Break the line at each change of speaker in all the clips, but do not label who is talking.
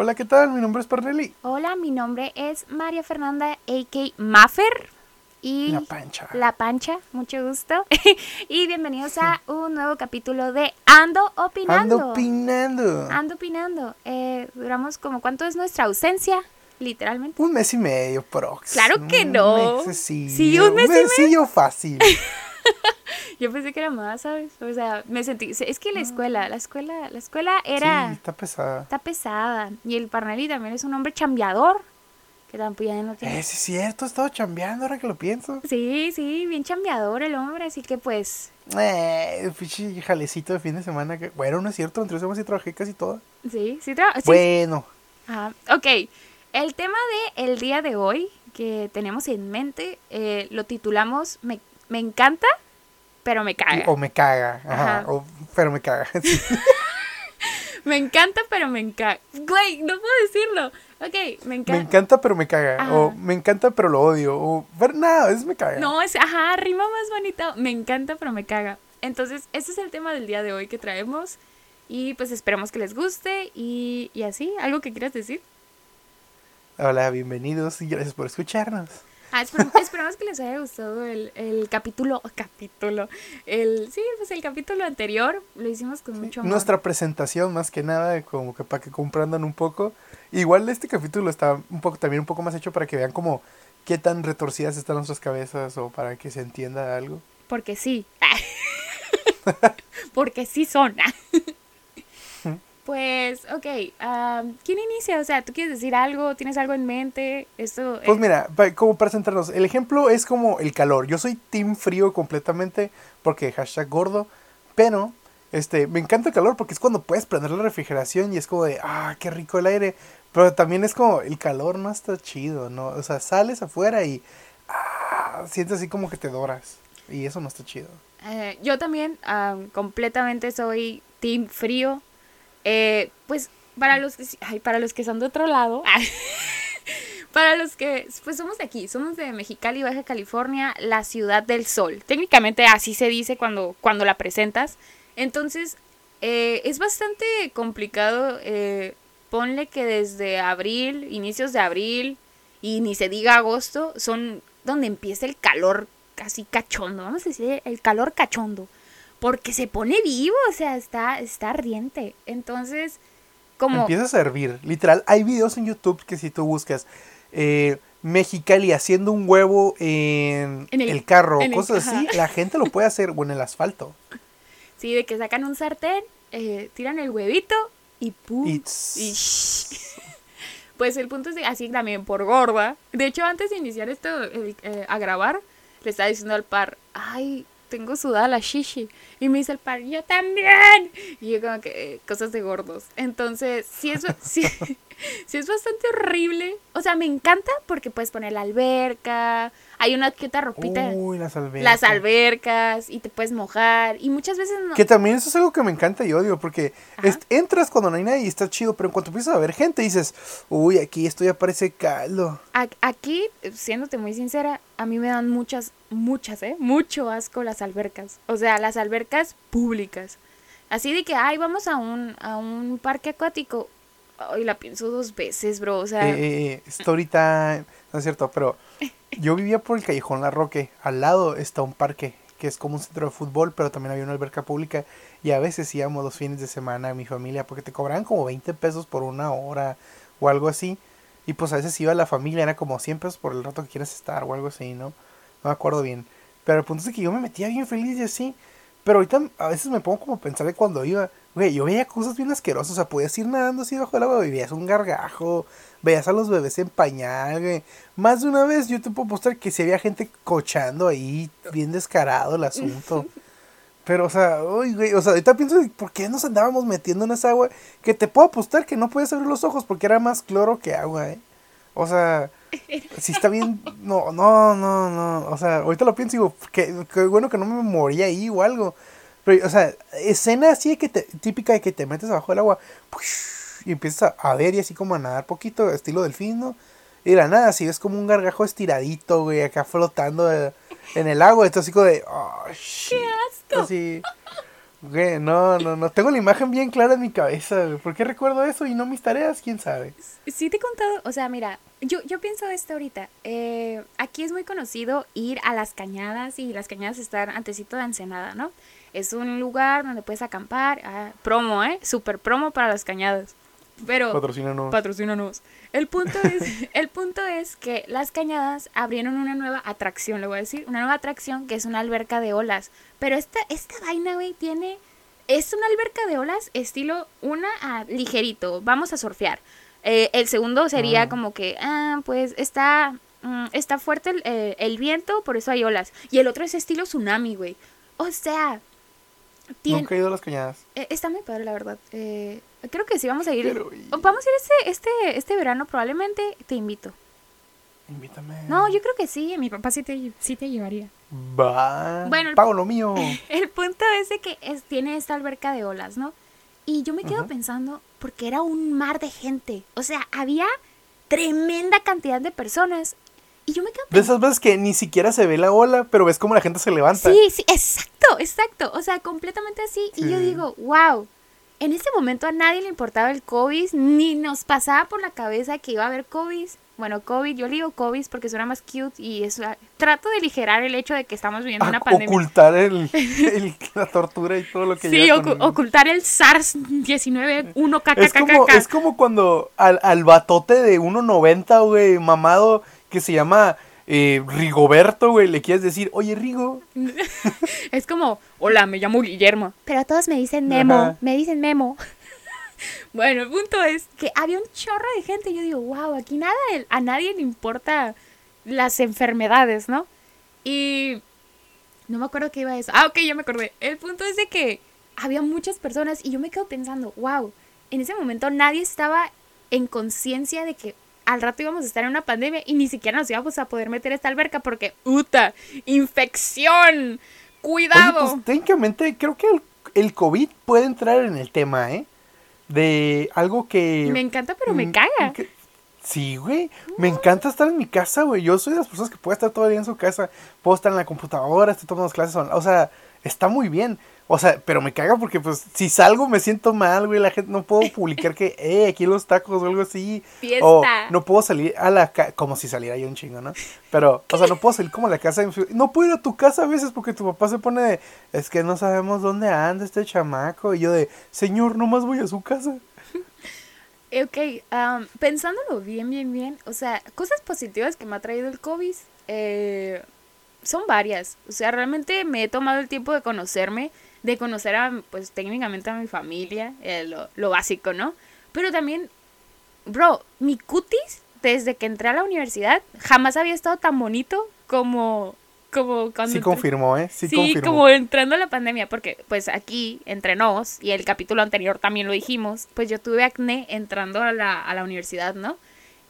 Hola, ¿qué tal? Mi nombre es Parnelli.
Hola, mi nombre es María Fernanda, a.k. Maffer. Y
La Pancha.
La Pancha, mucho gusto. y bienvenidos a un nuevo capítulo de Ando Opinando.
Ando opinando.
Ando Opinando. Eh, duramos como, ¿cuánto es nuestra ausencia? Literalmente.
Un mes y medio, prox.
Claro que no.
Un mesecillo.
Sí, un mes y medio.
mesecillo fácil.
Yo pensé que era más, ¿sabes? O sea, me sentí... Es que la escuela, la escuela, la escuela era...
Sí, está pesada.
Está pesada. Y el Parnelli también es un hombre chambeador. Que tampoco ya no tiene...
Eh, es cierto, he estado chambeando ahora que lo pienso.
Sí, sí, bien chambeador el hombre, así que pues...
Eh, pinche jalecito de fin de semana. Que... Bueno, no es cierto, entre semanas sí trabajé casi toda.
Sí, sí, tra- sí,
Bueno,
Ajá. Ok, el tema de el día de hoy que tenemos en mente eh, lo titulamos me, me encanta, pero me caga.
o me caga. Ajá.
Ajá.
O, pero me caga. sí.
Me encanta, pero me encaga. Güey, no puedo decirlo. Ok, me
me
encanta.
encanta, pero me caga.
Ajá.
O me encanta, pero lo odio. O, pero nada, es me caga.
No, es, ajá, rima más bonita. Me encanta, pero me caga. Entonces, ese es el tema del día de hoy que traemos. Y pues esperamos que les guste y, y así. ¿Algo que quieras decir?
Hola, bienvenidos y gracias por escucharnos.
Ah, esperamos, esperamos que les haya gustado el, el capítulo, capítulo, el, sí, pues el capítulo anterior, lo hicimos con mucho amor.
Nuestra presentación, más que nada, como que para que comprendan un poco. Igual este capítulo está un poco, también un poco más hecho para que vean como qué tan retorcidas están nuestras cabezas o para que se entienda algo.
Porque sí. Porque sí son. Pues, ok, am, ¿quién inicia? O sea, ¿tú quieres decir algo? ¿Tienes algo en mente? Esto,
Pues
eh,
mira, como para centrarnos, el ejemplo es como el calor. Yo soy team frío completamente porque hashtag gordo, pero este, me encanta el calor porque es cuando puedes prender la refrigeración y es como de, ah, qué rico el aire. Pero también es como, el calor no está chido, ¿no? O sea, sales afuera y ah, sientes así como que te doras. Y eso no está chido.
Eh, yo también am, completamente soy team frío. Eh, pues para los que ay, para los que son de otro lado, para los que pues somos de aquí, somos de Mexicali, Baja California, la ciudad del sol. Técnicamente así se dice cuando cuando la presentas. Entonces eh, es bastante complicado. eh, ponle que desde abril, inicios de abril y ni se diga agosto, son donde empieza el calor casi cachondo, vamos a decir el calor cachondo, porque se pone vivo, o sea, está, está ardiente. Entonces, como...
Empiezas a hervir. Literal, hay videos en YouTube que si tú buscas eh, Mexicali haciendo un huevo en,
En el-
el, carro,
en el-
cosas así,
ajá.
la gente lo puede hacer o en el asfalto.
Sí, de que sacan un sartén, eh, tiran el huevito y ¡pum!
Y.
Pues el punto es de- así también por gorda. De hecho, antes de iniciar esto eh, a grabar, le estaba diciendo al par, ay, tengo sudada la shishi. Y me dice el par, yo también. Y yo como que eh, cosas de gordos. Entonces, sí es, sí, sí es bastante horrible. O sea, me encanta porque puedes poner la alberca, hay una que otra ropita,
Uy, las albercas.
las albercas, y te puedes mojar. Y muchas veces no.
Que también eso es algo que me encanta y odio, porque es- entras cuando no hay nadie y está chido, pero en cuanto empiezas a ver gente dices, uy, aquí esto ya parece caldo.
Aquí, siéndote muy sincera, a mí me dan muchas, muchas, ¿eh? Mucho asco las albercas. O sea, las albercas públicas. Así de que, ay, vamos a un, a un parque acuático. Ay, la pienso dos veces, bro. O sea,
Eh, eh, story time, no es cierto, pero yo vivía por el Callejón La Roque, al lado está un parque, que es como un centro de fútbol, pero también había una alberca pública, y a veces íbamos los fines de semana a mi familia, porque te cobraban como 20 pesos por una hora, o algo así, y pues a veces iba la familia, era como 100 pesos por el rato que quieras estar, o algo así, ¿no? No me acuerdo bien, pero el punto es que yo me metía bien feliz y así, pero ahorita a veces me pongo como a pensar de cuando iba, güey, yo veía cosas bien asquerosas, o sea, podías ir nadando así bajo el agua y veías un gargajo, veías a los bebés en pañal, güey. Más de una vez yo te puedo mostrar que si había gente cochando ahí, bien descarado el asunto. Pero, o sea, uy, güey, o sea, ahorita pienso, ¿por qué nos andábamos metiendo en esa agua? Que te puedo apostar que no puedes abrir los ojos porque era más cloro que agua, ¿eh? O sea, si está bien, no, no, no, no, o sea, ahorita lo pienso y digo, qué, qué bueno que no me moría ahí o algo. Pero, o sea, escena así de que te, típica de que te metes abajo del agua y empiezas a, ver y así como a nadar poquito, estilo delfín, ¿no? Y de la nada, si ves como un gargajo estiradito, güey, acá flotando eh, en el agua, esto así como de, oh, shit.
asco!
Así. Güey, no, no, no. Tengo la imagen bien clara en mi cabeza, güey. ¿Por qué recuerdo eso y no mis tareas? ¿Quién sabe?
Sí te he contado, o sea, mira, yo, yo pienso esto ahorita. Eh, aquí es muy conocido ir a las cañadas y las cañadas están antecito de Ensenada, ¿no? Es un lugar donde puedes acampar. Ah, promo, ¿eh? Super promo para las cañadas. Pero...
Patrocínanos.
Patrocínanos. El punto es, el punto es que las cañadas abrieron una nueva atracción, le voy a decir, una nueva atracción que es una alberca de olas. Pero esta, esta vaina, güey, tiene, es una alberca de olas estilo una a ligerito, vamos a surfear. Eh, el segundo sería
Ah.
como que, ah, pues está, mm, está fuerte el, eh, el viento, por eso hay olas. Y el otro es estilo tsunami, güey. O sea, tiene,
Nunca he ido a las cañadas.
eh, está muy padre, la verdad. Eh, creo que sí vamos a ir. Vamos a ir este, este, este verano, probablemente te invito.
Invítame.
No, yo creo que sí, mi papá sí te, sí te llevaría.
Va.
Bueno, el-
Pago lo mío.
El punto es de que es, tiene esta alberca de olas, ¿no? Y yo me quedo pensando, porque era un mar de gente. O sea, había tremenda cantidad de personas. Y yo me quedo
De
pensando.
esas veces que ni siquiera se ve la ola, pero ves cómo la gente se levanta.
Sí, sí, exacto, exacto. O sea, completamente así. Y yo digo, wow. En ese momento a nadie le importaba el COVID, ni nos pasaba por la cabeza que iba a haber COVID. Bueno, COVID, yo le digo COVID porque suena más cute y eso. Trato de aligerar el hecho de que estamos viviendo
A-
una pandemia.
ocultar el, el- la tortura y todo lo que
Sí,
lleva
ocu-
con-
ocultar el SARS-19 1
Es como, es como cuando al, al batote de 1.90, güey, mamado, que se llama eh, Rigoberto, güey, le quieres decir, oye, Rigo.
Es como, hola, me llamo Guillermo. Pero todos me dicen Memo,
Ajá.
me dicen Memo. bueno, el punto es que había un chorro de gente. y Yo digo, wow, aquí nada, a nadie le importa las enfermedades, ¿no? Y no me acuerdo qué iba a eso. Ah, ok, ya me acordé. El punto es de que había muchas personas y yo me quedo pensando, wow, en ese momento nadie estaba en conciencia de que al rato íbamos a estar en una pandemia y ni siquiera nos íbamos a poder meter a esta alberca porque, ¡uta! ¡Infección!
Oye,
¡Cuidado!
pues técnicamente creo que el, el COVID puede entrar en el tema, ¿eh? De algo que...
me encanta, pero me
Mm,
caga.
que- Sí, güey. Me encanta estar en mi casa, güey. Yo soy de las personas que puede estar todo el día en su casa. Puedo estar en la computadora, estoy tomando las clases online. O sea, está muy bien. O sea, pero me caga porque, pues, si salgo me siento mal, güey. La gente no puedo publicar que, eh, aquí los tacos o algo así.
Fiesta.
O no puedo salir a la casa, como si saliera yo un chingo, ¿no? Pero, o sea, no puedo salir como a la casa. de No puedo ir a tu casa a veces porque tu papá se pone de, es que no sabemos dónde anda este chamaco. Y yo de, señor, nomás voy a su casa.
Eh, Ok, am, pensándolo bien, bien, bien, o sea, cosas positivas que me ha traído el COVID eh, son varias. O sea, realmente me he tomado el tiempo de conocerme, de conocer a, pues técnicamente a mi familia, eh, lo, lo básico, ¿no? Pero también, bro, mi cutis, desde que entré a la universidad, jamás había estado tan bonito como, como cuando...
Sí confirmó, ¿eh? Sí,
Sí,
confirmó.
como entrando a la pandemia, porque pues aquí entre nos, y el capítulo anterior también lo dijimos, pues yo tuve acné entrando a la, a la universidad, ¿no?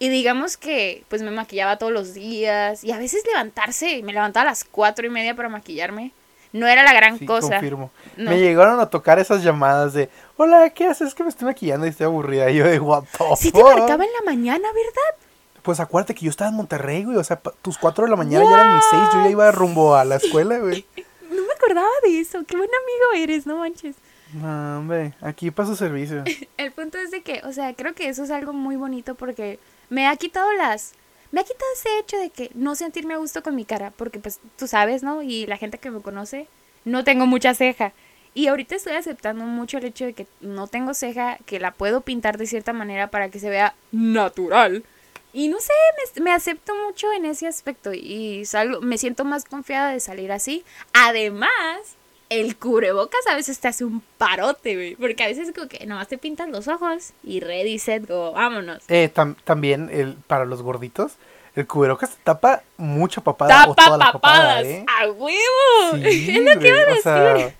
Y digamos que pues me maquillaba todos los días y a veces levantarse, me levantaba a las cuatro y media para maquillarme, no era la gran
Sí,
cosa.
confirmo.
No.
Me llegaron a tocar esas llamadas de, hola, ¿qué haces? Es que me estoy maquillando y estoy aburrida. Y yo de, what the
Sí te
fuck?".
marcaba en la mañana, ¿verdad?
Pues acuérdate que yo estaba en Monterrey, güey. O sea, tus 4 de la mañana ya eran mis 6. Yo ya iba rumbo a la escuela, güey.
No me acordaba de eso, qué buen amigo eres, no manches.
No, hombre, aquí paso servicio.
El punto es de que, o sea, creo que eso es algo muy bonito porque me ha quitado las... Me ha quitado ese hecho de que no sentirme a gusto con mi cara, porque pues tú sabes, ¿no? Y la gente que me conoce, no tengo mucha ceja. Y ahorita estoy aceptando mucho el hecho de que no tengo ceja, que la puedo pintar de cierta manera para que se vea natural. Y no sé, me, me acepto mucho en ese aspecto y salgo, me siento más confiada de salir así. Además, el cubrebocas a veces te hace un parote, güey. Porque a veces como que nomás te pintas los ojos y ready, set, go, vámonos.
Eh, tam- también, el, para los gorditos, el cubrebocas te tapa mucha papada o
¡Tapa
toda la papada,
papadas!
¿eh?
¡A huevo!
Sí,
es lo que iba a
o sea,
decir.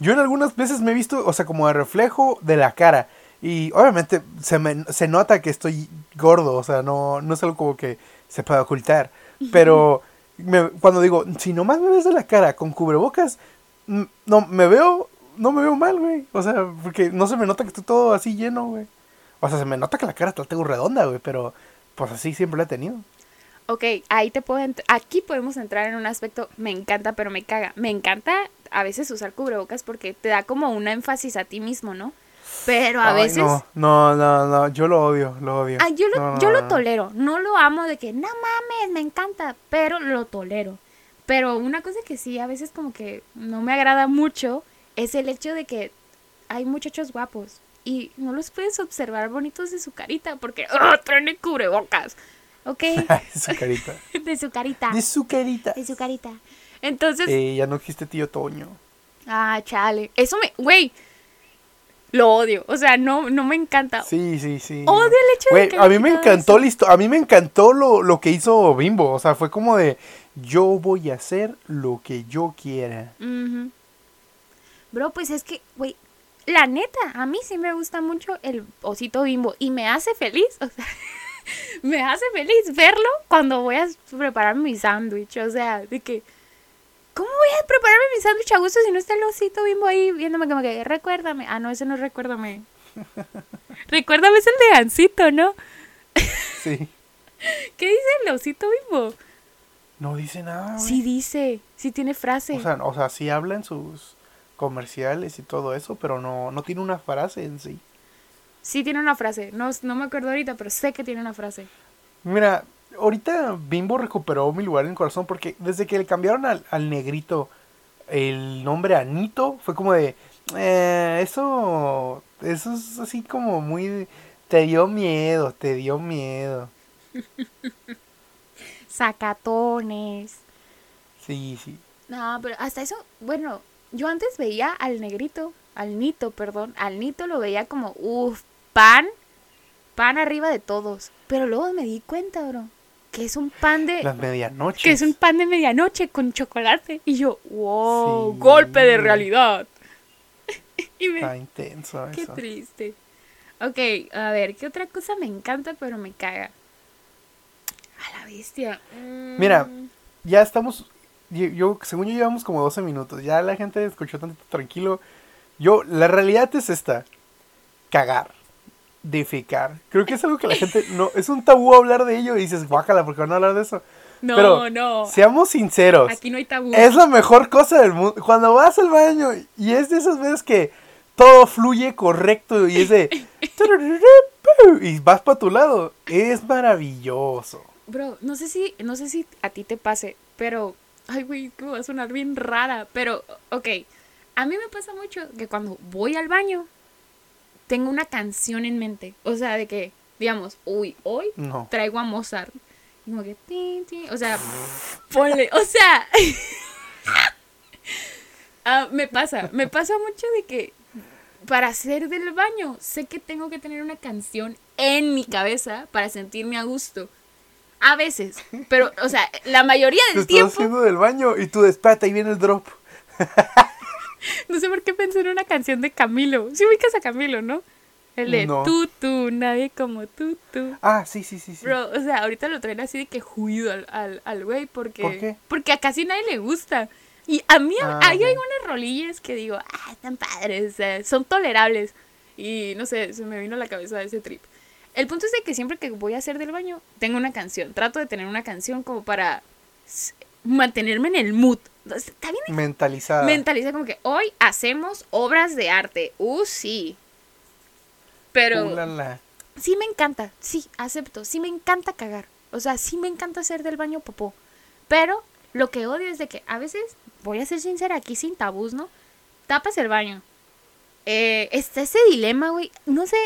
yo en algunas veces me he visto, o sea, como de reflejo de la cara. Y obviamente se, me, se nota que estoy gordo, o sea, no, no es algo como que se pueda ocultar. Pero me- cuando digo, si nomás me ves de la cara con cubrebocas, mm, no, me veo, no me veo mal, güey. O sea, porque no se me nota que estoy todo así lleno, güey. O sea, se me nota que la cara la tengo redonda, güey, pero pues así siempre la he tenido.
Ok, ahí te puedo aquí podemos entrar en un aspecto, me encanta, pero me caga. Me encanta a veces usar cubrebocas porque te da como un énfasis a ti mismo, ¿no? Pero a
Ay,
veces
No, no, no, no, yo lo odio, lo odio.
Ah, yo lo,
No,
yo
no,
lo tolero, no lo amo de que no mames, me encanta, pero lo tolero. Pero una cosa que sí, a veces como que no me agrada mucho es el hecho de que hay muchachos guapos y no los puedes observar bonitos de su carita porque ¡oh, traen cubrebocas! ¿Ok?
Ay, su carita.
de su carita.
De su carita.
De su carita. Entonces,
Eh, ya no existe tío Toño.
ah, chale. Eso me, güey, lo odio. O sea, no, no me encanta.
Sí, sí, sí.
Odio el hecho de que
a mí me encantó histo- a mí me encantó lo, lo que hizo Bimbo, o sea, fue como de yo voy a hacer lo que yo quiera.
Ujú. Bro, pues es que, güey, la neta, a mí sí me gusta mucho el osito bimbo y me hace feliz, o sea, me hace feliz verlo cuando voy a preparar mi sándwich, o sea, de que, ¿cómo voy a prepararme mi sándwich a gusto si no está el osito bimbo ahí viéndome como que, recuérdame? Ah, no, ese no es recuérdame. recuérdame es el de Gansito, ¿no?
Sí.
¿Qué dice el osito bimbo?
No dice nada, güey.
Sí dice, sí tiene frase.
O sea, o sea, sí habla en sus comerciales y todo eso, pero no, no tiene una frase en sí.
Sí tiene una frase, no, no me acuerdo ahorita, pero sé que tiene una frase.
Mira, ahorita Bimbo recuperó mi lugar en el corazón porque desde que le cambiaron al, al negrito el nombre a Nito, fue como de, eh, eso, eso es así como muy, te dio miedo, te dio miedo.
Sacatones.
Sí, sí.
No, pero hasta eso, bueno, yo antes veía al negrito, al nito, perdón, al nito lo veía como, uff, pan, pan arriba de todos. Pero luego me di cuenta, bro, que es un pan de,
Las medianoches.
que es un pan de medianoche con chocolate. Y yo, wow,
Sí.
golpe de realidad. y me,
Está intenso
qué
eso.
triste. Ok, a ver, ¿qué otra cosa me encanta pero me caga? A la bestia. Mm,
Mira, ya estamos, yo, yo- según yo llevamos como 12 minutos, ya la gente escuchó tantito tranquilo. Yo, la realidad es esta, cagar, defecar. Creo que es algo que la gente, no, es un tabú hablar de ello y dices, guácala, porque van a hablar de eso.
No,
pero
no.
Seamos sinceros,
Aquí no hay tabú.
es la mejor cosa del mundo. Cuando vas al baño y es de esas veces que todo fluye correcto y es de... y vas para tu lado, es maravilloso.
Bro, no sé si, no sé si a ti te pase, pero, ay, güey, que va a sonar bien rara, pero, ok, a mí me pasa mucho que cuando voy al baño, tengo una canción en mente, o sea, de que, digamos, uy, hoy
No.
traigo a Mozart, y como que, tin, tin, o sea, ponle, o sea, ah, me pasa, me pasa mucho de que para hacer del baño, sé que tengo que tener una canción en mi cabeza para sentirme a gusto. A veces, pero, o sea, la mayoría
Te
del
estás
tiempo,
haciendo del baño y tú espérate, ahí viene el drop.
no sé por qué pensé en una canción de Camilo. Sí ubicas a Camilo, ¿no? El de
No.
tú, tú, nadie como tú, tú.
Ah, sí, sí, sí, sí.
Bro, o sea, ahorita lo traen así de que juido al, al, al güey porque...
¿Por qué?
Porque a casi nadie le gusta. Y a mí
Ah,
hay
ok.
algunas rolillas que digo, ah, están padres, son tolerables. Y no sé, se me vino a la cabeza ese trip. El punto es de que siempre que voy a hacer del baño, tengo una canción. Trato de tener una canción como para mantenerme en el mood. Está bien
Mentalizada.
mentaliza como que hoy hacemos obras de arte. Uh, sí. Pero
Ulala.
sí me encanta, sí, acepto, sí me encanta cagar. O sea, sí me encanta hacer del baño popó. Pero lo que odio es de que a veces, voy a ser sincera aquí sin tabús, ¿no? Tapas el baño. Eh, está ese dilema, güey. No sé.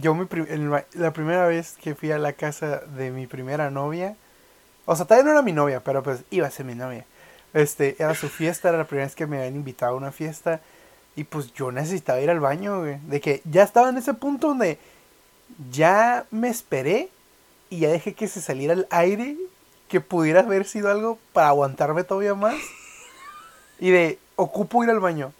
Yo mi pri- el ba- la primera vez que fui a la casa de mi primera novia, o sea, todavía no era mi novia, pero pues iba a ser mi novia. Este, era su fiesta, era la primera vez que me habían invitado a una fiesta y pues yo necesitaba ir al baño, güey, de que ya estaba en ese punto donde ya me esperé y ya dejé que se saliera el aire que pudiera haber sido algo para aguantarme todavía más y de ocupo ir al baño.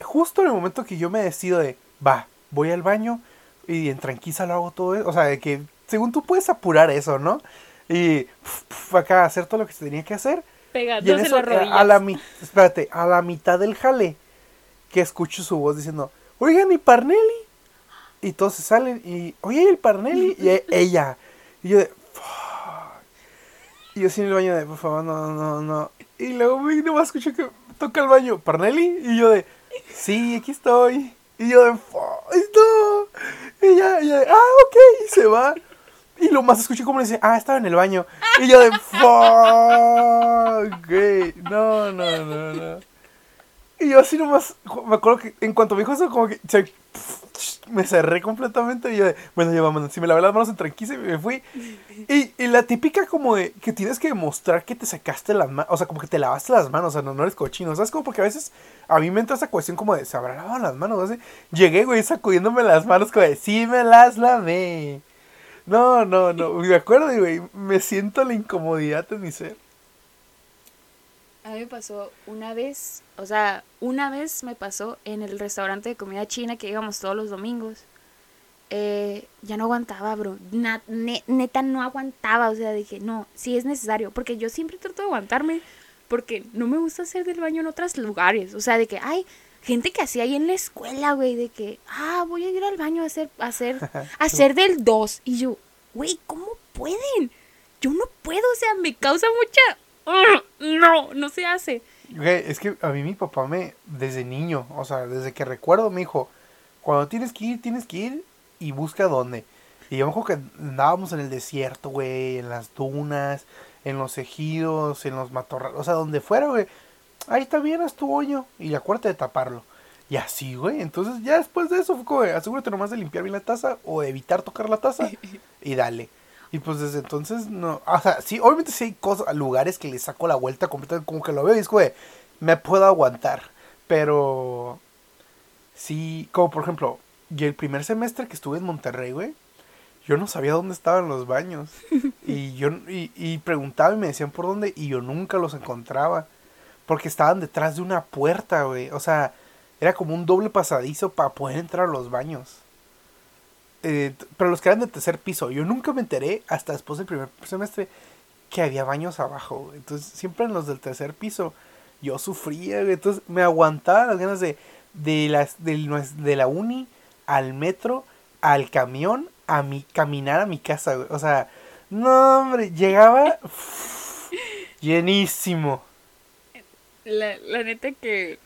Justo en el momento que yo me decido de, va, voy al baño y en tranquila lo hago todo eso, o sea, de que según tú puedes apurar eso, ¿no? Y acá hacer todo lo que tenía que hacer. Y en
Pegándose
eso,
las rodillas.
a la espérate, a la mitad del jale, que escucho su voz diciendo, oigan, ¿y Parnelli? Y todos se salen y, oye, ¿el Parnelli? Y e- ella. Y yo de. Y yo en el baño de, por favor, no, no, no. Y luego me nomás escuché que toca el baño, Parnelli. Y yo de, sí, aquí estoy. Y yo de, no. Y ya, y ya, de, ah, ok. Y se va. Y lo más escuché como le dice, ah, estaba en el baño. Y yo de, fuck, güey. No, no, no, no. Y yo así nomás, me acuerdo que en cuanto me dijo eso, como que se, me cerré completamente y yo de, bueno, ya vamos, si me lavé las manos en tranquila y me fui. Y, y, la típica como de que tienes que demostrar que te sacaste las manos, o sea, como que te lavaste las manos, o sea, no, no eres cochino, ¿sabes? Como porque a veces a mí me entra esa cuestión como de, ¿se habrá lavado las manos? ¿sí? Llegué, güey, sacudiéndome las manos como de, sí me las lavé. No, no, no, me acuerdo, güey, me siento la incomodidad de mi ser.
A mí me pasó una vez, o sea, una vez me pasó en el restaurante de comida china que íbamos todos los domingos. Eh, ya no aguantaba, bro. neta no aguantaba. O sea, dije, no, sí es necesario. Porque yo siempre trato de aguantarme. Porque no me gusta hacer del baño en otros lugares. O sea, de que, hay gente que hacía ahí en la escuela, güey. De que, ah, voy a ir al baño a hacer, a hacer, a hacer del 2. Y yo, güey, ¿cómo pueden? Yo no puedo, o sea, me causa mucha no, no se hace.
es que a mí mi papá me, desde niño, o sea, desde que recuerdo, me dijo, cuando tienes que ir, tienes que ir y busca dónde. Y yo me acuerdo que andábamos en el desierto, güey, en las dunas, en los ejidos, en los matorrales, o sea, donde fuera, güey. Ahí está bien, haz tu hoyo y acuérdate de taparlo. Y así, güey. Entonces, ya después de eso, fue como, asegúrate nomás de limpiar bien la taza o evitar tocar la taza y dale. Y pues desde entonces no. O sea, sí, obviamente sí hay cosas, lugares que le saco la vuelta completamente, como que lo veo y es güey, me puedo aguantar. Pero. Sí, como por ejemplo, y el primer semestre que estuve en Monterrey, güey, yo no sabía dónde estaban los baños. y yo y, y preguntaba y me decían por dónde y yo nunca los encontraba. Porque estaban detrás de una puerta, güey. O sea, era como un doble pasadizo para poder entrar a los baños. Eh, pero los que eran de tercer piso, yo nunca me enteré hasta después del primer semestre que había baños abajo. Entonces, siempre en los del tercer piso, yo sufría, Entonces, me aguantaba las ganas de, de, las, de, la uni al metro, al camión, a mi, caminar a mi casa, O sea, no, hombre, llegaba llenísimo.
La, la neta que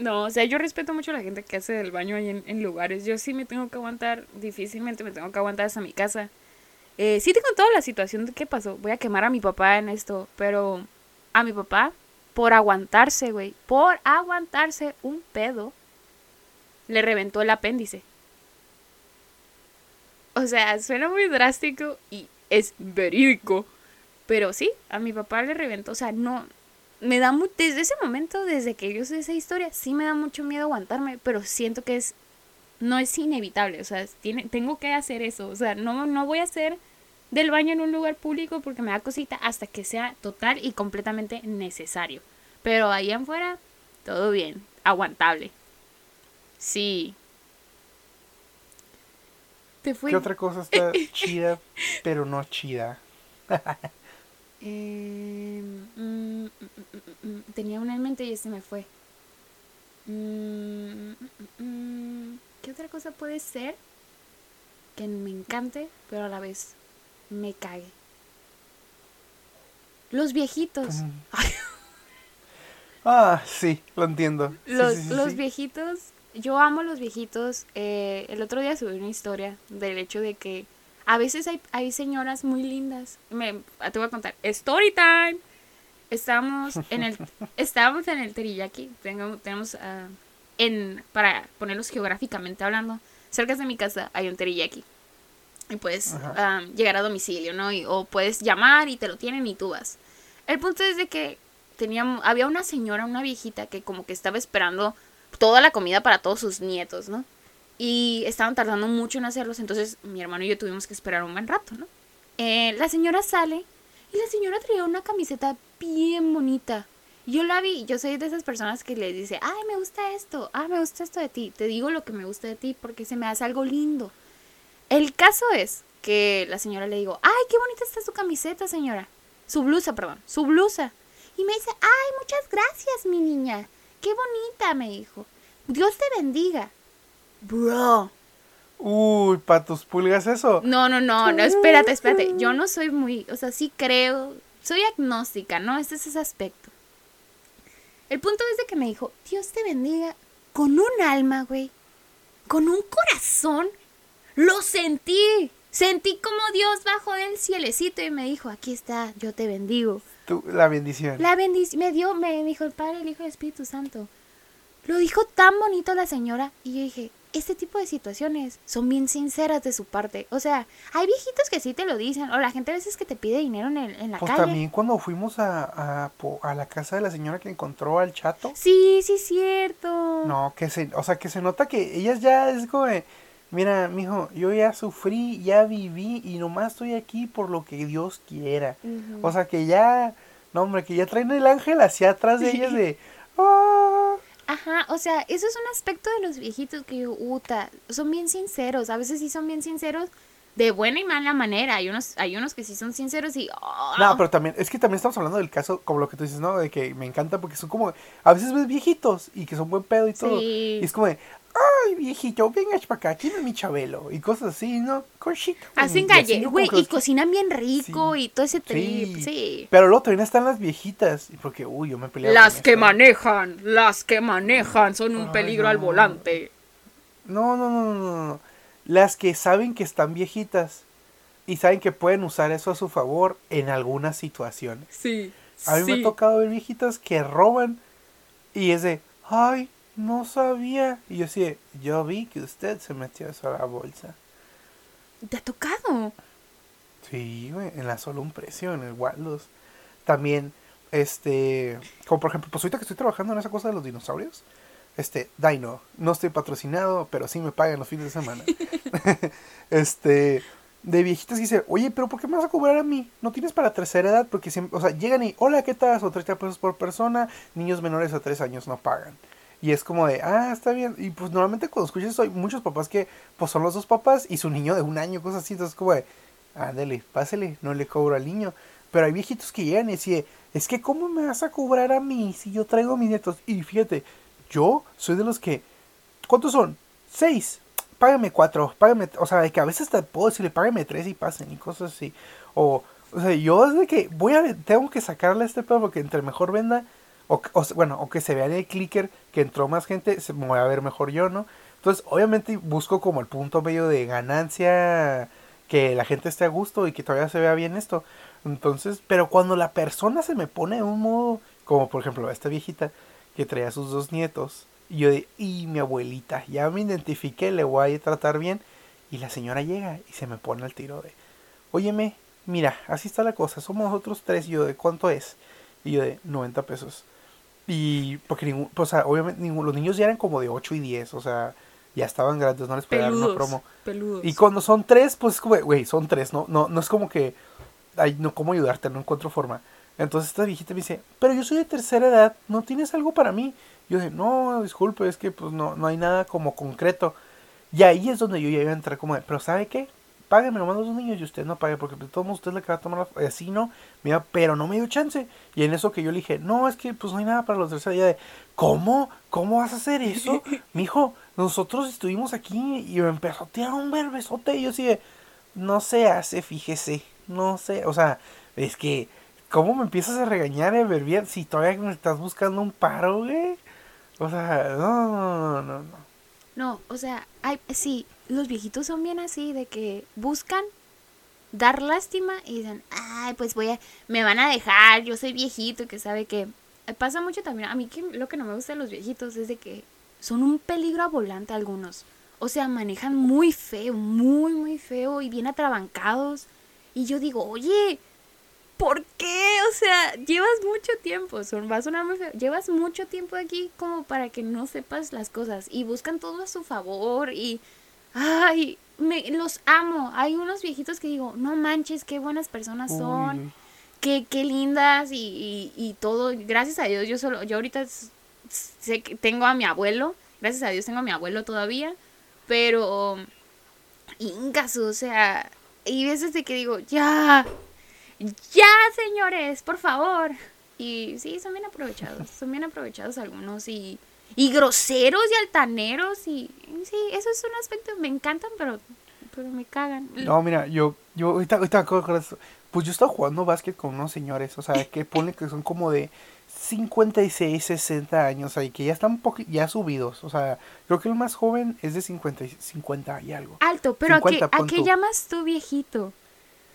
no, o sea, yo respeto mucho a la gente que hace del baño ahí en, lugares. Yo sí me tengo que aguantar, difícilmente me tengo que aguantar hasta mi casa. Eh, sí tengo toda la situación de qué pasó. Voy a quemar a mi papá en esto, pero a mi papá, por aguantarse, güey, por aguantarse un pedo, le reventó el apéndice. O sea, suena muy drástico y es verídico. Pero sí, a mi papá le reventó. O sea, no, me da desde ese momento, desde que yo sé esa historia, sí me da mucho miedo aguantarme, pero siento que es no es inevitable, o sea, tiene, tengo que hacer eso, o sea, no, no voy a hacer del baño en un lugar público porque me da cosita hasta que sea total y completamente necesario. Pero ahí afuera, todo bien, aguantable. Sí.
¿Te ¿Qué otra cosa está chida, pero no chida?
Eh, tenía una en mente y ese me fue. ¿Qué otra cosa puede ser que me encante, pero a la vez me cague? Los viejitos.
ah, sí, lo entiendo.
Los, viejitos, yo amo los viejitos. Eh, el otro día subí una historia del hecho de que a veces hay, hay señoras muy lindas. Me, te voy a contar. Story time. Estamos en el, estábamos en el teriyaki. Tengo, tenemos, uh, en, para ponerlos geográficamente hablando, cerca de mi casa hay un teriyaki. Y puedes um, llegar a domicilio, ¿no? o puedes llamar y te lo tienen y tú vas. El punto es de que teníamos, había una señora, una viejita, que como que estaba esperando toda la comida para todos sus nietos, ¿no? Y estaban tardando mucho en hacerlos, entonces mi hermano y yo tuvimos que esperar un buen rato, ¿no? Eh, la señora sale y la señora traía una camiseta bien bonita. Yo la vi, yo soy de esas personas que le dice, ay, me gusta esto, ah, me gusta esto de ti, te digo lo que me gusta de ti porque se me hace algo lindo. El caso es que la señora le digo, ay, qué bonita está su camiseta, señora. Su blusa, perdón, su blusa. Y me dice, ay, muchas gracias, mi niña. Qué bonita, me dijo. Dios te bendiga. Bro.
Uy, para tus pulgas eso.
No, no, no, no, espérate, espérate. Yo no soy muy, o sea, sí creo soy agnóstica, ¿no? Este es ese aspecto. El punto es de que me dijo, Dios te bendiga con un alma, güey. Con un corazón. Lo sentí. Sentí como Dios bajó del cielecito y me dijo, aquí está, yo te bendigo.
Tú, la bendición.
La bendición, me dio, me dijo el Padre, el Hijo y el Espíritu Santo. Lo dijo tan bonito la señora y yo dije, este tipo de situaciones son bien sinceras de su parte. O sea, hay viejitos que sí te lo dicen, o la gente a veces que te pide dinero en, el, en la
Pues
calle.
también cuando fuimos a, a, po- a la casa de la señora que encontró al chato.
Sí, sí, cierto.
No, que se, o sea, que se nota que ellas ya es como de, mira, mijo, yo ya sufrí, ya viví y nomás estoy aquí por lo que Dios quiera. O sea, que ya, no hombre, que ya traen el ángel hacia atrás de ellas de, "Ah".
Ajá, o sea, eso es un aspecto de los viejitos que yo, uta, son bien sinceros, a veces sí son bien sinceros de buena y mala manera, hay unos, hay unos que sí son sinceros y... oh,
No, pero también, es que también estamos hablando del caso, como lo que tú dices, ¿no? De que me encanta porque son como, a veces ves viejitos y que son buen pedo y todo.
Sí.
Y es como de, ay, viejito, venga para acá, ¿quién es mi chabelo? Y cosas así, ¿no? Conchita.
Hacen calle,
¿no?
güey, y cocinan bien rico
Sí.
y todo ese trip,
Sí.
sí.
Pero luego también están las viejitas. Porque, uy, yo me peleaba
Las
con
que
esta.
manejan, las que manejan son un
Ay,
peligro al volante.
No, no, no, no, no, no. Las que saben que están viejitas y saben que pueden usar eso a su favor en algunas situaciones.
Sí.
A mí me ha tocado ver viejitas que roban y es de, ay, no sabía. Y yo de, yo vi que usted se metió eso a la bolsa.
¿Te ha tocado?
Sí, en la solo un precio, en el Waldos. También, este, como por ejemplo, pues ahorita que estoy trabajando en esa cosa de los dinosaurios, este, Dino, no estoy patrocinado, pero sí me pagan los fines de semana. este, de viejitas que dice, oye, pero ¿por qué me vas a cobrar a mí? ¿No tienes para tercera edad? Porque siempre, o sea, llegan y, hola, ¿qué tal? Son 30 pesos por persona, niños menores a 3 años no pagan. Y es como de, ah, está bien. Y pues normalmente cuando escuchas hay muchos papás que, pues son los dos papás y su niño de un año, cosas así. Entonces como de, ándale, pásele, no le cobro al niño. Pero hay viejitos que llegan y deciden, es que ¿cómo me vas a cobrar a mí si yo traigo a mis nietos? Y fíjate, yo soy de los que, ¿cuántos son? Seis. Págame cuatro, págame, o sea, de que a veces te puedo decirle, págame tres y pasen y cosas así. O, o sea, yo es de que voy a, tengo que sacarle este pedo porque entre mejor venda, o, o bueno, o que se vea en el clicker que entró más gente, se me voy a ver mejor yo, ¿no? Entonces, obviamente busco como el punto medio de ganancia, que la gente esté a gusto y que todavía se vea bien esto. Entonces, pero cuando la persona se me pone de un modo, como por ejemplo esta viejita que traía a sus dos nietos, y yo de, y mi abuelita, ya me identifiqué, le voy a tratar bien, y la señora llega y se me pone al tiro de, óyeme, mira, así está la cosa, somos nosotros tres, y yo de, ¿cuánto es? Y yo de, 90 pesos. Y porque ningún, pues, o sea, obviamente ninguno, los niños ya eran como de 8 y 10, o sea, ya estaban grandes, no les pegaron una promo.
Peludos.
Y cuando son tres, pues es como, güey, son tres, no, no, no es como que, ay, no, ¿cómo ayudarte? No encuentro forma. Entonces esta viejita me dice, pero yo soy de tercera edad, ¿no tienes algo para mí? Yo dije, no, disculpe, es que pues no, no hay nada como concreto. Y ahí es donde yo ya iba a entrar como de, pero ¿sabe qué? Págame nomás los niños y usted no pague, porque de todos modos usted que va a tomar la... Así no, mira, pero no me dio chance. Y en eso que yo le dije, no, es que pues no hay nada para los de tercera edad. de, ¿Cómo? ¿Cómo vas a hacer eso? Mijo, nosotros estuvimos aquí y me empezó a tirar un verbesote y yo así de, no se hace, fíjese, no sé, o sea, es que, ¿cómo me empiezas a regañar, Everbier, si todavía me estás buscando un paro, güey? O sea, no, no, no, no, no.
No, o sea, hay, sí, los viejitos son bien así, de que buscan dar lástima y dicen, ay, pues voy a, me van a dejar, yo soy viejito, que sabe que pasa mucho también, a mí que lo que no me gusta de los viejitos es de que son un peligro a volante algunos, o sea, manejan muy feo, muy, muy feo y bien atrabancados, y yo digo, oye, ¿por qué? O sea, llevas mucho tiempo, son, va a sonar muy feo, llevas mucho tiempo aquí como para que no sepas las cosas y buscan todo a su favor y, ay, me, los amo. Hay unos viejitos que digo, no manches, qué buenas personas son,
Uy,
qué, qué lindas y, y, y todo. Gracias a Dios, yo solo, yo ahorita sé que tengo a mi abuelo, gracias a Dios tengo a mi abuelo todavía, pero, ingaso, o sea, y veces de que digo, ya, ya, señores, por favor. Y sí, son bien aprovechados, son bien aprovechados algunos y, y groseros y altaneros y sí, eso es un aspecto, me encantan, pero, pero me cagan.
No, mira, yo, yo ahorita, ahorita. Pues yo estaba jugando básquet con unos señores, o sea, que pone que son como de 56, 60 años, ahí que ya están un ya subidos, o sea, creo que el más joven es de 50, 50 y algo.
Alto, pero ¿a, qué, ¿a qué llamas tú viejito?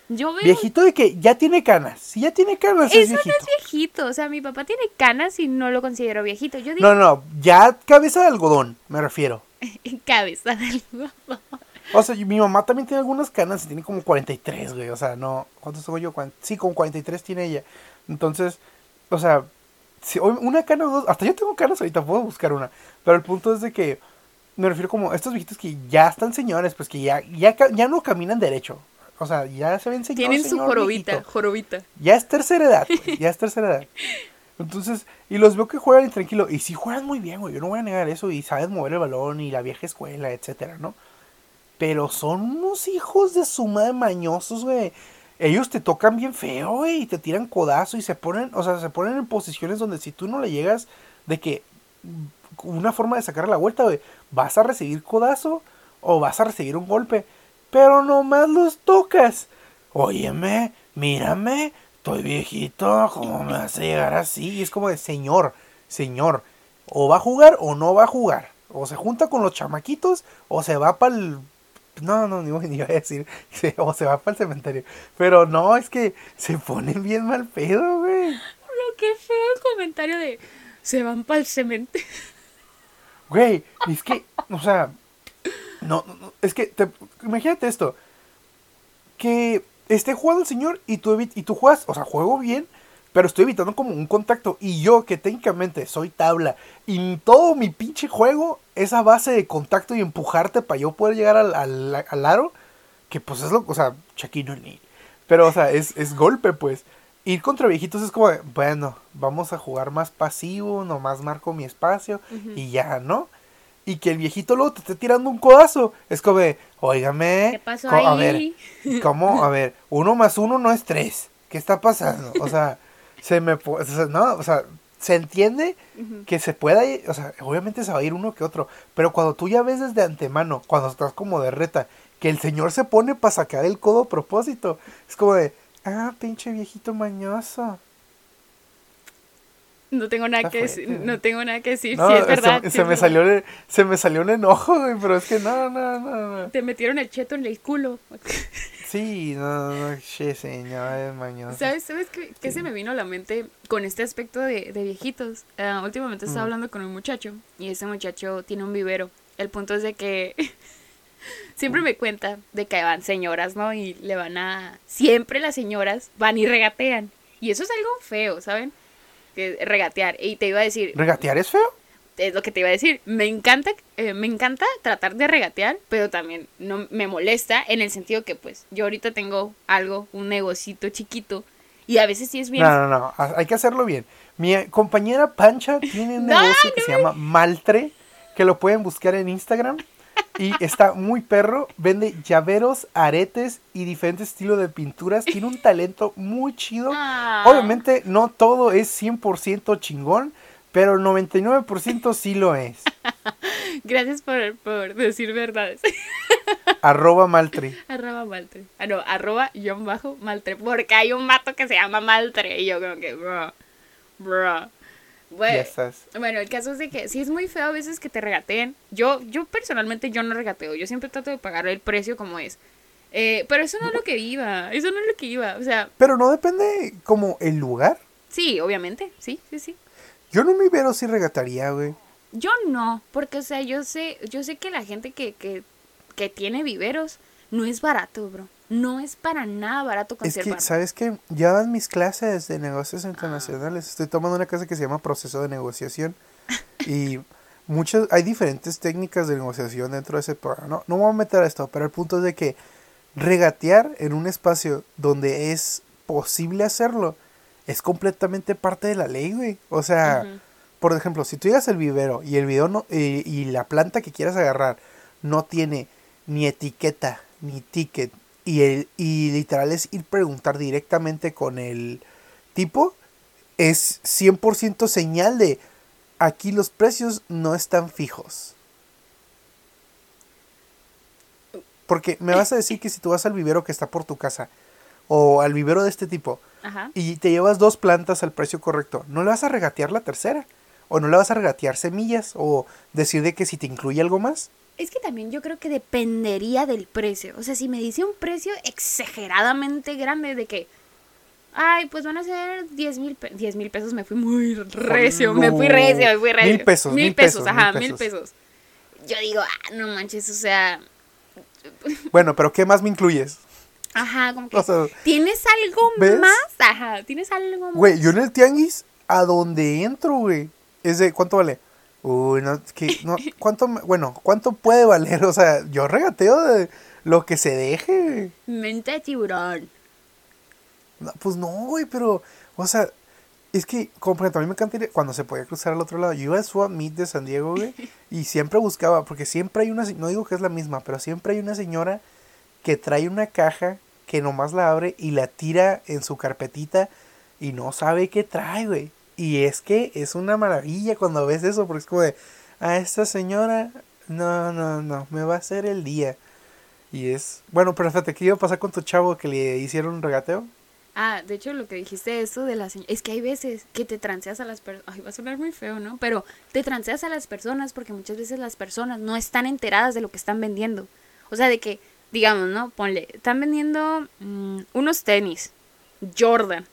Yo veo... Viejito de que ya tiene canas. Si ya tiene canas,
Eso es viejito. no es viejito. O sea, mi papá tiene canas y no lo considero viejito. Yo
digo... No, no, ya cabeza de algodón, me refiero.
cabeza de algodón.
O sea, mi mamá también tiene algunas canas y tiene como 43, güey. O sea, no. ¿Cuántos tengo yo? Sí, como 43 tiene ella. Entonces, o sea, si una cana o dos. Hasta yo tengo canas ahorita, puedo buscar una. Pero el punto es de que. Me refiero como a estos viejitos que ya están señores, pues que ya, ya, ya no caminan derecho. O sea, ya se ven señores.
Tienen su jorobita, jorobita.
Ya es tercera edad, ya es tercera edad. Entonces, y los veo que juegan tranquilo. Y sí juegan muy bien, güey. Yo no voy a negar eso. Y saben mover el balón y la vieja escuela, etcétera, ¿no? Pero son unos hijos de su madre mañosos, güey. Ellos te tocan bien feo, güey, y te tiran codazo y se ponen, o sea, se ponen en posiciones donde si tú no le llegas de que una forma de sacar la vuelta, güey, vas a recibir codazo o vas a recibir un golpe, pero nomás los tocas. Óyeme, mírame, estoy viejito, ¿cómo me vas a llegar así? Y es como de, señor, señor, o va a jugar o no va a jugar. O se junta con los chamaquitos o se va para el no, no, ni iba a decir, o se va para el cementerio. Pero no, es que se ponen bien mal pedo, güey.
Lo que feo el comentario de, se van para el cementerio.
Güey, es que, o sea, no, no es que, te, imagínate esto, que esté jugando el señor y tú, y tú juegas, o sea, juego bien, pero estoy evitando como un contacto. Y yo, que técnicamente soy tabla, y todo mi pinche juego es a base de contacto y empujarte para yo poder llegar al, al, aro, que pues es lo, o sea, Chaquino ni. Pero, o sea, es, es golpe, pues. Ir contra viejitos es como, bueno, vamos a jugar más pasivo, nomás marco mi espacio y ya, ¿no? Y que el viejito luego te esté tirando un codazo. Es como, óigame.
¿Qué pasó ahí?
A ver, ¿cómo? A ver, uno más uno no es tres. ¿Qué está pasando? O sea, se me no, o sea, se entiende que se pueda, o sea, obviamente se va a ir uno que otro, pero cuando tú ya ves desde antemano, cuando estás como de reta, que el señor se pone para sacar el codo a propósito, es como de, ah, pinche viejito mañoso.
No tengo nada que decir, no tengo nada que decir, no, es verdad.
Se, me salió se me salió un enojo, güey, pero es que no, no, no,
Te metieron el cheto en el culo.
Sí, no, no, che, señor, mañoso.
¿Sabes, ¿sabes qué, se me vino a la mente con este aspecto de, viejitos? Ah, últimamente estaba mm. hablando con un muchacho y ese muchacho tiene un vivero. El punto es de que siempre me cuenta de que van señoras, ¿no? Y le van a... Siempre las señoras van y regatean. Y eso es algo feo, ¿saben? Que regatear. Y te iba a decir...
¿Regatear es feo?
es lo que te iba a decir. Me encanta, eh, me encanta tratar de regatear, pero también no me molesta en el sentido que pues yo ahorita tengo algo, un negocito chiquito y a veces sí es bien.
No, no, no, hay que hacerlo bien. Mi compañera Pancha tiene un negocio que se llama Maltre, que lo pueden buscar en Instagram. Y está muy perro, vende llaveros, aretes y diferentes estilos de pinturas. Tiene un talento muy chido. Ah. Obviamente no todo es 100% chingón, pero el 99% sí lo es.
Gracias por, por decir verdades.
arroba Maltre.
Arroba Maltre. Ah, no, arroba guion bajo Maltre. Porque hay un mato que se llama Maltre. Y yo como que, bro, bro. Bueno, bueno, el caso es de que sí es muy feo a veces que te regateen. Yo, yo personalmente yo no regateo. Yo siempre trato de pagar el precio como es. Eh, pero eso no es lo que iba. Eso no es lo que iba. O sea.
Pero no depende como el lugar.
Sí, obviamente. Sí, sí, sí.
Yo no me veo si regataría, güey.
Yo no, porque o sea, yo sé, yo sé que la gente que, que, que tiene viveros no es barato, bro. No es para nada barato
conservar. Es que, ¿sabes qué? Ya dan mis clases de negocios internacionales. Estoy tomando una clase que se llama proceso de negociación. y muchas, hay diferentes técnicas de negociación dentro de ese programa. No, no me voy a meter a esto, pero el punto es de que regatear en un espacio donde es posible hacerlo es completamente parte de la ley, güey. O sea, por ejemplo, si tú llegas al vivero y el video no, y la planta que quieras agarrar no tiene ni etiqueta ni ticket y, el, y literal es ir preguntar directamente con el tipo, es 100% señal de aquí los precios no están fijos. Porque me vas a decir que si tú vas al vivero que está por tu casa, o al vivero de este tipo
Ajá.
y te llevas dos plantas al precio correcto, ¿no le vas a regatear la tercera? ¿O no le vas a regatear semillas? ¿O decir de que si te incluye algo más?
Es que también yo creo que dependería del precio. O sea, si me dice un precio exageradamente grande de que, ay, pues van a ser 10 mil pesos. 10 mil pesos me fui muy recio, me fui recio, me fui recio.
Mil pesos,
Mil
mil
pesos,
pesos,
ajá,
mil
pesos. Yo digo, ah, no manches, o sea,
Bueno, pero ¿qué más me incluyes?
ajá, como que,
O sea,
¿tienes algo
¿ves?
más? Ajá, ¿tienes algo más?
güey, yo en el tianguis, a donde entro, güey, es de, ¿cuánto vale? Uy, no, que, no, ¿cuánto, bueno, ¿cuánto puede valer? O sea, yo regateo de lo que se deje.
Mente de tiburón.
No, pues no, güey, pero, o sea, es que, como por ejemplo, a mí me encanta ir cuando se podía cruzar al otro lado. Yo iba a Swap Meet de San Diego, güey, y siempre buscaba, porque siempre hay una, no digo que es la misma, pero siempre hay una señora que trae una caja que nomás la abre y la tira en su carpetita y no sabe qué trae, güey. Y es que es una maravilla cuando ves eso, porque es como de, a esta señora, no, no, no, me va a hacer el día. Y es, bueno, pero fíjate, ¿qué iba a pasar con tu chavo que le hicieron un regateo?
Ah, de hecho lo que dijiste eso de la señora, es que hay veces que te transeas a las personas, ay, va a sonar muy feo, ¿no? Pero te transeas a las personas porque muchas veces las personas no están enteradas de lo que están vendiendo. O sea, de que, digamos, ¿no? Ponle, están vendiendo mm, unos tenis, Jordan,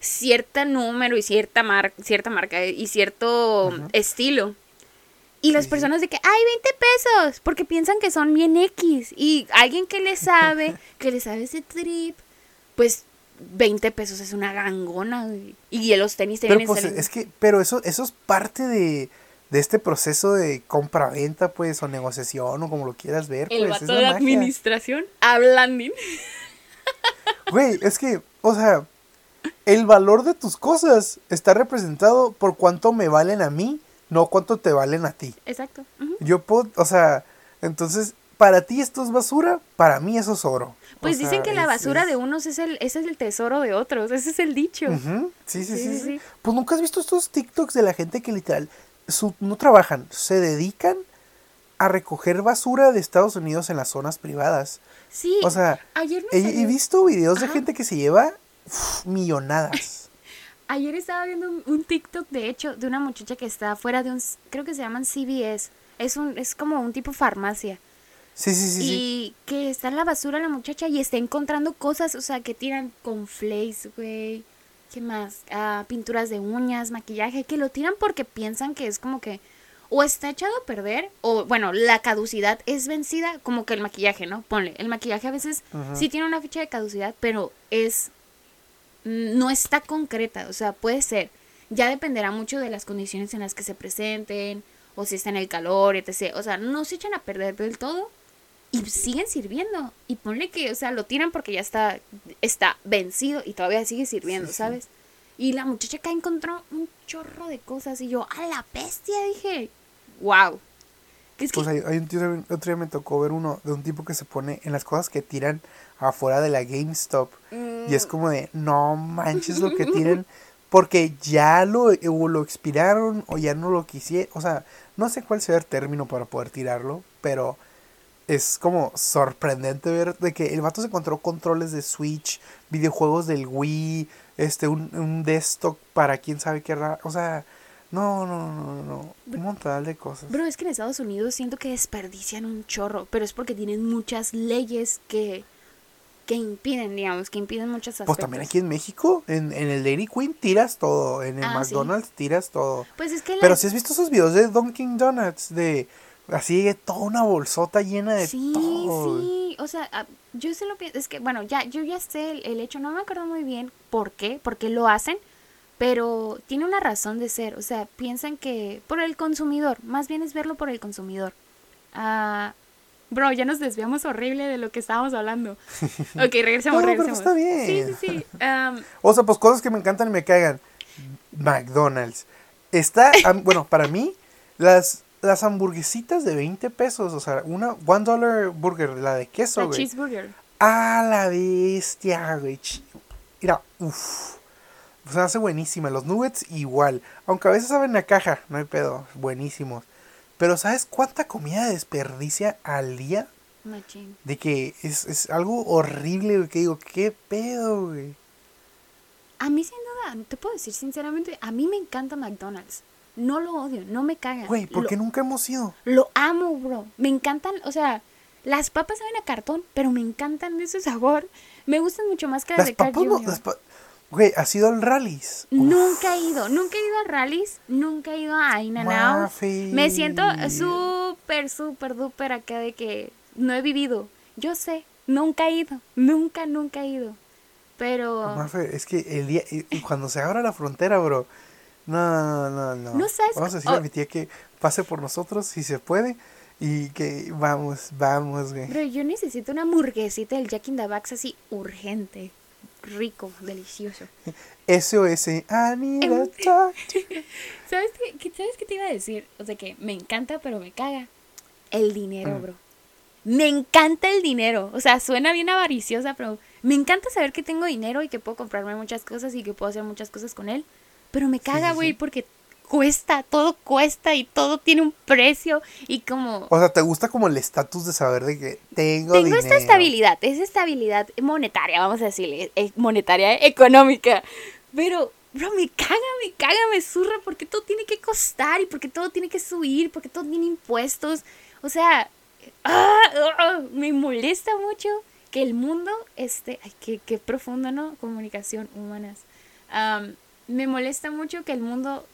cierta número y cierta, mar cierta marca y cierto
Ajá.
estilo. Y las
Sí, sí.
personas de que, ay, 20 pesos, porque piensan que son bien X. Y alguien que le sabe, que le sabe ese trip, pues 20 pesos es una gangona. Y los tenis te
Pero
vienen
pues es que, pero eso, eso es parte de, de este proceso de compra-venta, pues, o negociación, o como lo quieras ver,
El
pues,
vato
es
de
la magia.
administración hablando.
Güey, es que, o sea, el valor de tus cosas está representado por cuánto me valen a mí, no cuánto te valen a ti.
Exacto.
Yo puedo, o sea, entonces, para ti esto es basura, para mí eso es oro. O
Pues
sea,
dicen que la basura
es-
de unos es el, ese es el tesoro de otros. Ese es el dicho.
Sí, sí,
Sí,
sí,
sí,
sí.
sí.
Pues nunca has visto estos TikToks de la gente que literal su- no trabajan, se dedican a recoger basura de Estados Unidos en las zonas privadas.
Sí.
O sea,
ayer me
he, he visto videos de gente que se lleva uf, millonadas.
Ayer estaba viendo un, un TikTok, de hecho, de una muchacha que está fuera de un, creo que se llaman CVS. Es un, es como un tipo farmacia.
Sí, sí, sí, sí.
y que está en la basura la muchacha y está encontrando cosas, o sea, que tiran con flakes, güey. ¿Qué más? Ah, pinturas de uñas, maquillaje, que lo tiran porque piensan que es como que o está echado a perder o, bueno, la caducidad es vencida, como que el maquillaje, ¿no? Ponle, el maquillaje a veces
Ujú.
sí tiene una fecha de caducidad, pero es no está concreta, o sea, puede ser. Ya dependerá mucho de las condiciones en las que se presenten, o si está en el calor, etc. O sea, no se echan a perder del todo y siguen sirviendo. Y ponle que, o sea, lo tiran porque ya está, está vencido y todavía sigue sirviendo,
Sí, sí.
¿sabes? Y la muchacha acá encontró un chorro de cosas y yo, a la bestia, dije, wow. Es que,
Pues hay, hay un tío, otro día me tocó ver uno de un tipo que se pone en las cosas que tiran afuera de la GameStop. Y es como de, no manches lo que tiran. Porque ya lo, o lo expiraron o ya no lo quisieron. O sea, no sé cuál sea el término para poder tirarlo. Pero es como sorprendente ver de que el vato se encontró controles de Switch, videojuegos del Wii, este, un, un desktop para quién sabe qué O sea, no, no, no, no, no. Un montón de cosas.
Bro, es que en Estados Unidos siento que desperdician un chorro, pero es porque tienen muchas leyes que, que impiden, digamos, que impiden muchas aspectos.
Pues también aquí en México, en, en el Dairy Queen tiras todo, en el
Ah, sí.
McDonald's tiras todo.
Pues es que la-
Pero si has visto esos videos de Dunkin' Donuts, de así toda una bolsota llena de
Sí,
todo.
sí, o sea, ah, yo se lo pienso, es que, bueno, ya, yo ya sé el, el hecho, no me acuerdo muy bien por qué, por qué lo hacen, pero tiene una razón de ser, o sea, piensan que por el consumidor, más bien es verlo por el consumidor. Ah, bro, ya nos desviamos horrible de lo que estábamos hablando. Ok, regresemos,
No, pero
regresemos.
está bien.
Sí, sí, sí. am,
O sea, pues cosas que me encantan y me cagan. McDonald's. Está, bueno, para mí, las, las hamburguesitas de 20 pesos, o sea, una one dollar burger, la de queso,
la
güey.
cheeseburger.
A la bestia, güey. Mira, uff. Se hace buenísima. Los nuggets igual. Aunque a veces saben a caja, no hay pedo. Buenísimos. Pero ¿sabes cuánta comida desperdicia al día
Machín.
De que es, es algo horrible, güey, que digo, ¿qué pedo, güey?
A mí sin duda, te puedo decir sinceramente, a mí me encanta McDonald's. No lo odio, no me caga.
Güey, ¿por qué nunca hemos ido?
Lo amo, bro. Me encantan, o sea, las papas saben a cartón, pero me encantan de ese sabor. Me gustan mucho más que las,
Las
de
papas no... Las pa- Güey, ¿has ido al rallies? Uf,
Nunca he ido, nunca he ido a rallies, nunca he ido a.
Mafi.
Me siento súper, súper, duper acá de que no he vivido. Yo sé, nunca he ido, nunca, nunca he ido. Pero
Mafe, es que el día... cuando se abra la frontera, bro... No, no, no.
No sabes-
Vamos a decirle
oh.
a mi tía que pase por nosotros si se puede. Y que vamos, vamos, güey.
Pero yo necesito una hamburguesita del Jack in the Box así urgente, rico, delicioso.
SOS, I need a.
¿Sabes qué, ¿Sabes qué te iba a decir? O sea que me encanta, pero me caga. El dinero,
Mm.
bro. Me encanta el dinero. O sea, suena bien avariciosa, pero me encanta saber que tengo dinero y que puedo comprarme muchas cosas y que puedo hacer muchas cosas con él. Pero me caga,
sí,
güey,
sí.
porque cuesta, todo cuesta y todo tiene un precio y como...
O sea, ¿te gusta como el estatus de saber de que tengo,
Tengo
dinero?
esta estabilidad, esa estabilidad monetaria, vamos a decirle, eh, monetaria, económica. Pero, bro, me caga, me caga, me zurra porque todo tiene que costar y porque todo tiene que subir, porque todo tiene impuestos. O sea, ah, ah, me molesta mucho que el mundo esté, ay, qué, qué profundo, ¿no? Comunicación humanas. Me molesta mucho que el mundo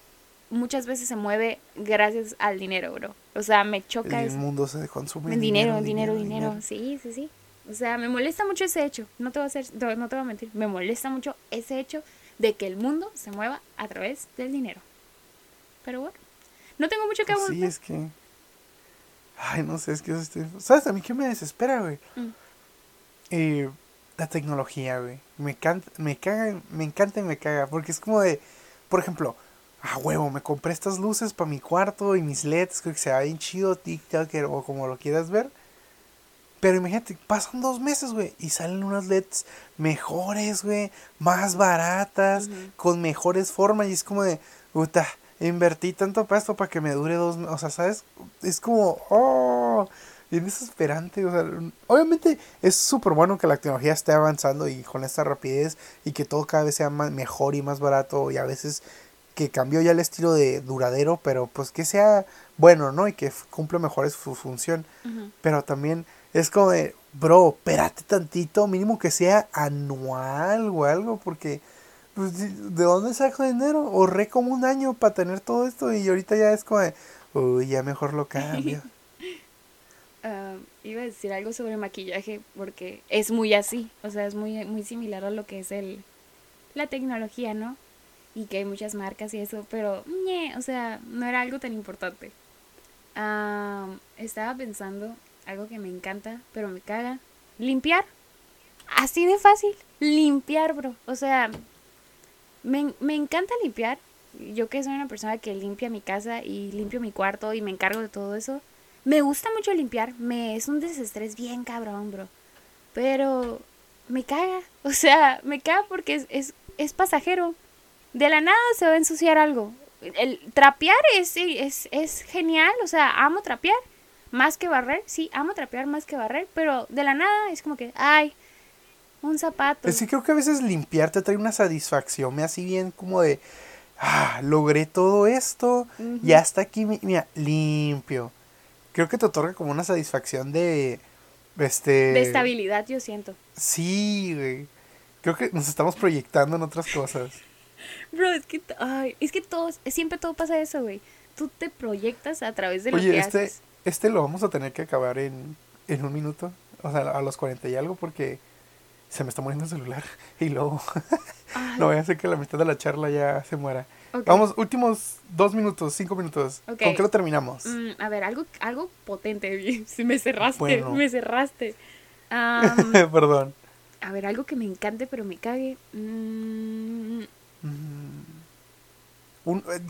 muchas veces se mueve gracias al dinero, bro. O sea, me choca
El
eso.
mundo se consume
En dinero, dinero, dinero, Sí, sí, sí. O sea, me molesta mucho ese hecho. No te voy a hacer, no, no te voy a mentir. Me molesta mucho ese hecho de que el mundo se mueva a través del dinero. Pero bueno, no tengo mucho que
Pues sí, es que... Ay, no sé, es que... Este... ¿Sabes a mí qué me desespera, güey?
Mm.
Eh, la tecnología, güey. Me, encanta, me caga, me encanta y me caga. Porque es como de... Por ejemplo... Ah, huevo, me compré estas luces para mi cuarto y mis LEDs. Creo que se va bien chido, TikTok o como lo quieras ver. Pero imagínate, pasan dos meses, güey, y salen unas LEDs mejores, güey, más baratas, con mejores formas, y es como de, puta, invertí tanto para esto para que me dure dos meses, o sea, ¿sabes? Es como, oh, bien desesperante, o sea, obviamente es súper bueno que la tecnología esté avanzando y con esta rapidez, y que todo cada vez sea más, mejor y más barato, y a veces que cambió ya el estilo de duradero, pero pues que sea bueno, ¿no? Y que cumpla mejor su función. Pero también es como de, bro, espérate tantito, mínimo que sea anual o algo, porque, pues, ¿de dónde saco dinero? Ahorré como un año para tener todo esto y ahorita ya es como de, uy, ya mejor lo cambio.
Ah, iba a decir algo sobre maquillaje porque es muy así. O sea, es muy, muy similar a lo que es el la tecnología, ¿no? Y que hay muchas marcas y eso, pero, ñe, o sea, no era algo tan importante. Ah, estaba pensando algo que me encanta, pero me caga. Limpiar. Así de fácil. Limpiar, bro. O sea, me, me encanta limpiar. Yo que soy una persona que limpia mi casa y limpio mi cuarto y me encargo de todo eso. Me gusta mucho limpiar. Me es un desestrés bien cabrón, bro. Pero me caga. O sea, me caga porque es, es, es pasajero. De la nada se va a ensuciar algo. El trapear es, es, es genial. O sea, amo trapear. Más que barrer. Sí, amo trapear más que barrer. Pero de la nada es como que, ay, un zapato.
Es que creo que a veces limpiar te trae una satisfacción, me así bien como de, ah, logré todo esto,
Ujú.
ya está aquí, mi- mira, limpio. Creo que te otorga como una satisfacción de, este...
De estabilidad, yo siento.
Sí, güey. Creo que nos estamos proyectando en otras cosas.
Bro, es que, ay, es que todos, siempre todo pasa eso, güey. Tú te proyectas a través de lo
Oye,
que
este,
haces.
este lo vamos a tener que acabar en, en un minuto. O sea, a los 40 y algo porque se me está muriendo el celular. Y luego no voy a hacer que la mitad de la charla ya se muera.
ok.
Vamos, últimos dos minutos, cinco minutos.
Ok.
¿Con qué lo terminamos?
Mm, a ver, algo, algo potente. Me cerraste,
Bueno.
me cerraste. Am,
Perdón.
a ver, algo que me encante pero me cague. Mm.
Un- eh,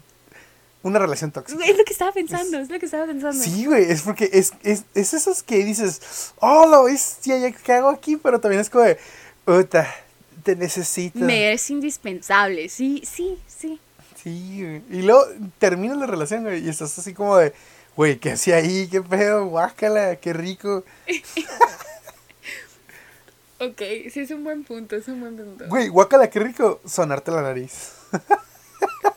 una relación tóxica.
es lo que estaba pensando, es lo que estaba pensando.
Sí, güey, es porque es, es, es esos que dices, oh, bestia, ya ¿qué hago aquí? Pero también es como de, puta, te necesito.
Me es indispensable, sí, sí, sí.
Sí, güey. Y luego termina la relación, güey, y estás así como de, Güey, ¿qué hacía ahí? ¿Qué pedo? Guácala, qué rico.
ok, sí es un buen punto, es un buen punto.
Güey, guácala, qué rico. Sonarte la nariz.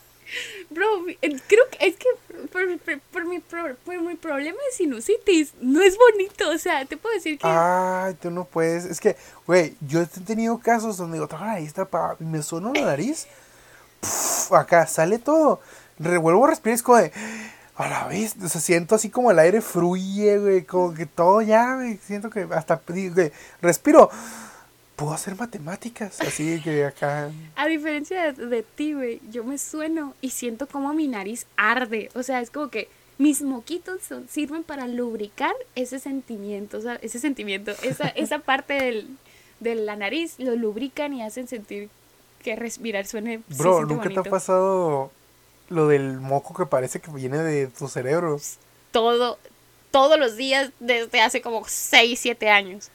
Bro, eh, creo que es que por, por, por mi, pro- por mi problema de sinusitis no es bonito. O sea, te puedo decir que.
Ay, tú no puedes. Es que, güey, yo he tenido casos donde digo, "Traga, ahí está, pa", me suena la nariz. Acá sale todo. Revuelvo a respirar, es como de, a la vez, o sea, siento así como el aire fluye, güey, como que todo ya, güey, siento que hasta, güey, respiro. Puedo hacer matemáticas, así que acá.
A diferencia de, de ti, güey, yo me sueno y siento como mi nariz arde. O sea, es como que mis moquitos son- sirven para lubricar ese sentimiento, o sea, ese sentimiento, esa, esa parte del, de la nariz lo lubrican y hacen sentir que respirar suene.
Bro, ¿nunca te ha pasado lo del moco que parece que viene de tu cerebro?
Todo, todos los días desde hace como 6, 7 años.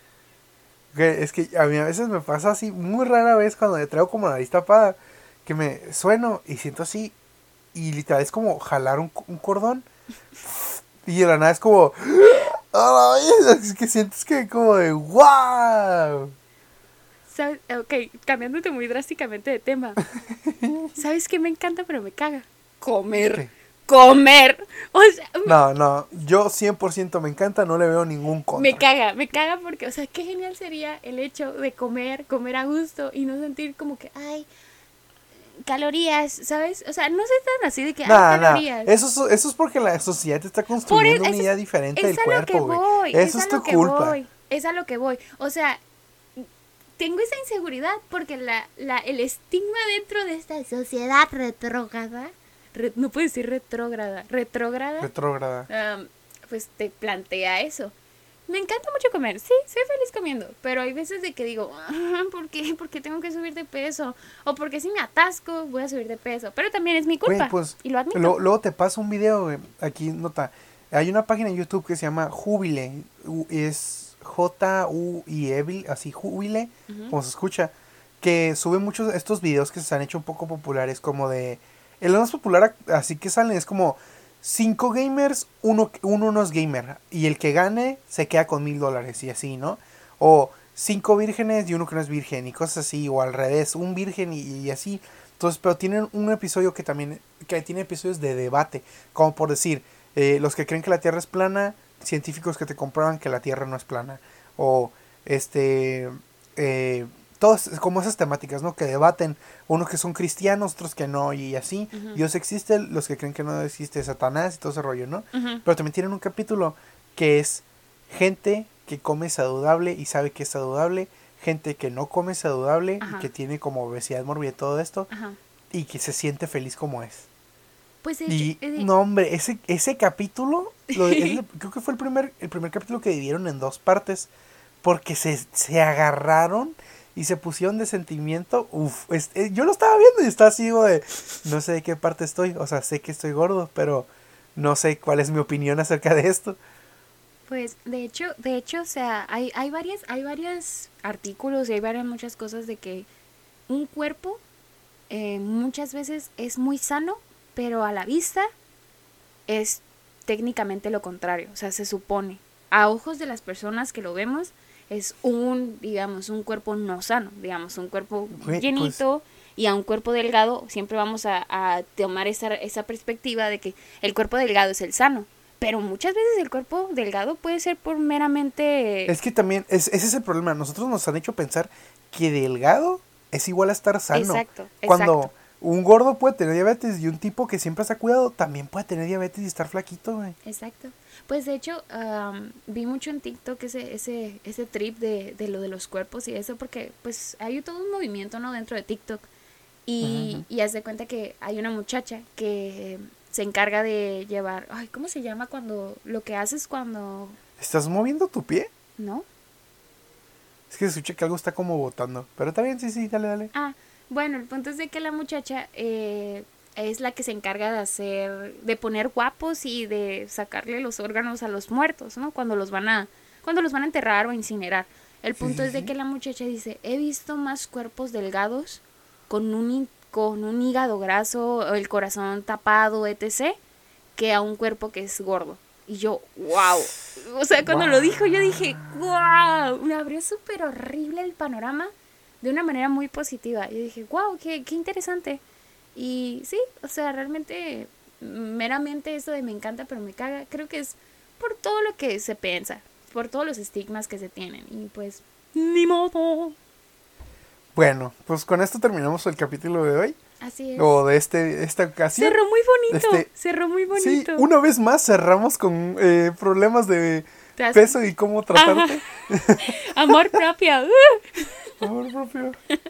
Que es que a mí a veces me pasa así, muy rara vez cuando le traigo como la nariz tapada, que me sueno y siento así, y literal es como jalar un, un cordón, y de la nada es como, es que sientes que como de ¡Wow!
¿Sabes? Ok, cambiándote muy drásticamente de tema. ¿Sabes qué me encanta pero me caga? Comer. Comer. O sea,
No, no, yo 100% me encanta, no le veo ningún contra.
me caga, me caga porque, o sea, qué genial sería el hecho de comer, comer a gusto y no sentir como que, ay, calorías, ¿sabes? O sea, no sé tan así de que, ay,
no,
calorías.
eso, es- eso es porque la sociedad te está construyendo una idea diferente
es
del
a lo que
cuerpo, güey.
voy,
Eso
es
es
a
tu
lo que
culpa.
voy, es a lo que voy. O sea, tengo esa inseguridad porque la, la, el estigma dentro de esta sociedad retrógrada, re- no puedo decir retrógrada, retrógrada,
Retrógrada.
um, pues te plantea eso. Me encanta mucho comer, sí, soy feliz comiendo, pero hay veces de que digo, "Ah, ¿por qué? ¿Por qué tengo que subir de peso? O porque si me atasco voy a subir de peso, pero también es mi
Güey,
culpa
pues,
y lo admito.
Lo- luego te paso un video, güey. Aquí nota. Hay una página en YouTube que se llama Jubile. U- Es J-U-I-E, así Jubile, como se escucha. Que sube muchos estos videos que se han hecho un poco populares, como de. El más popular así que salen es como cinco gamers, uno, uno no es gamer. Y el que gane se queda con mil dólares y así, ¿no? O cinco vírgenes y uno que no es virgen y cosas así. O al revés, un virgen y, y así. Entonces, pero tienen un episodio que también, que tiene episodios de debate. Como por decir, eh, los que creen que la Tierra es plana, científicos que te comprueban que la Tierra no es plana. O este, eh, todas como esas temáticas, ¿no? Que debaten, unos que son cristianos, otros que no, y así. Dios existe, los que creen que no existe Satanás y todo ese rollo, ¿no? Pero también tienen un capítulo que es gente que come saludable y sabe que es saludable, gente que no come saludable
Ajá.
y que tiene como obesidad mórbida y todo esto,
Ajá.
y que se siente feliz como es.
Pues de
Y
eh,
no, hombre, ese, ese capítulo, lo- es el- creo que fue el primer, el primer capítulo que dividieron en dos partes, porque se, se agarraron y se pusieron de sentimiento. Uf, es- eh, yo lo estaba viendo y estaba así no sé de qué parte estoy, o sea, sé que estoy gordo, pero no sé cuál es mi opinión acerca de esto.
Pues de hecho, de hecho, o sea, hay, hay varias, hay varios artículos y hay varias muchas cosas de que un cuerpo eh, muchas veces es muy sano, pero a la vista es técnicamente lo contrario. O sea, se supone. A ojos de las personas que lo vemos, es un, digamos, un cuerpo no sano, digamos, un cuerpo
pues
llenito. Y a un cuerpo delgado siempre vamos a, a tomar esa, esa perspectiva de que el cuerpo delgado es el sano. Pero muchas veces el cuerpo delgado puede ser por meramente...
Es que también, es, ese es el problema, nosotros nos han hecho pensar que delgado es igual a estar sano.
Exacto,
Cuando
exacto.
Un gordo puede tener diabetes y un tipo que siempre se ha cuidado también puede tener diabetes y estar flaquito, güey.
Exacto. Pues de hecho, am, vi mucho en TikTok ese, ese, ese trip de, de lo de los cuerpos y eso, porque pues hay todo un movimiento, ¿no? Dentro de TikTok. Y,
Ujú.
y haz de cuenta que hay una muchacha que se encarga de llevar, ay, ¿cómo se llama cuando, lo que haces cuando,
¿Estás moviendo tu pie?
¿no?
Es que se escucha que algo está como botando. Pero está bien, sí, sí, dale, dale.
Ah, bueno, el punto es de que la muchacha eh, es la que se encarga de hacer, de poner guapos y de sacarle los órganos a los muertos, ¿no? Cuando los van a, cuando los van a enterrar o incinerar. El punto
sí,
es de
sí.
que la muchacha dice, he visto más cuerpos delgados con un, con un hígado graso, el corazón tapado, etc., que a un cuerpo que es gordo. Y yo, wow. O sea, cuando lo dijo, yo dije, wow. Me abrió súper horrible el panorama de una manera muy positiva. Yo dije, wow, qué, qué interesante. Y sí, o sea, realmente, meramente eso de me encanta, pero me caga, creo que es por todo lo que se piensa, por todos los estigmas que se tienen. Y pues, ni modo.
Bueno, pues con esto terminamos el capítulo de hoy.
Así es.
O de este, esta ocasión.
Cerró muy bonito.
Este-
cerró muy
Sí,
bonito.
una vez más cerramos con eh, problemas de peso y cómo tratarte.
Amor propio.
Amor propio.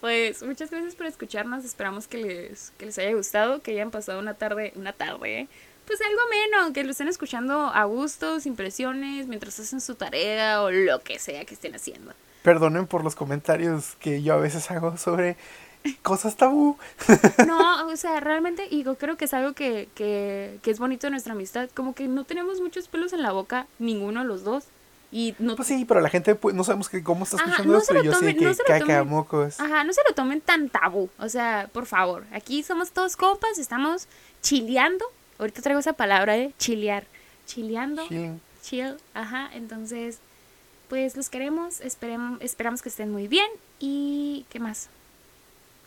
Pues muchas gracias por escucharnos. Esperamos que les, que les haya gustado, que hayan pasado una tarde, una tarde, ¿eh? pues algo menos, que lo estén escuchando a gusto, sin presiones, mientras hacen su tarea o lo que sea que estén haciendo.
Perdonen por los comentarios que yo a veces hago sobre cosas tabú.
No, o sea, realmente, y yo creo que es algo que, que, que es bonito de nuestra amistad, como que no tenemos muchos pelos en la boca, ninguno de los dos. Y no,
Pues sí, pero la gente pues, no sabemos que cómo está escuchando
no
esto
lo
yo
tomen-
sé que
no se lo
caca
tomen-
mocos.
Ajá, no se lo tomen tan tabú. O sea, por favor, aquí somos todos compas, estamos chileando. Ahorita traigo esa palabra, ¿eh? Chilear. Chileando.
Chilling.
Chill. Ajá, entonces, pues los queremos, esperemos, esperamos que estén muy bien. ¿Y qué más?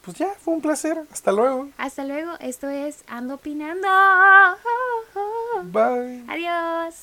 Pues ya, fue un placer. Hasta luego.
Hasta luego, esto es Ando Opinando.
Bye.
Adiós.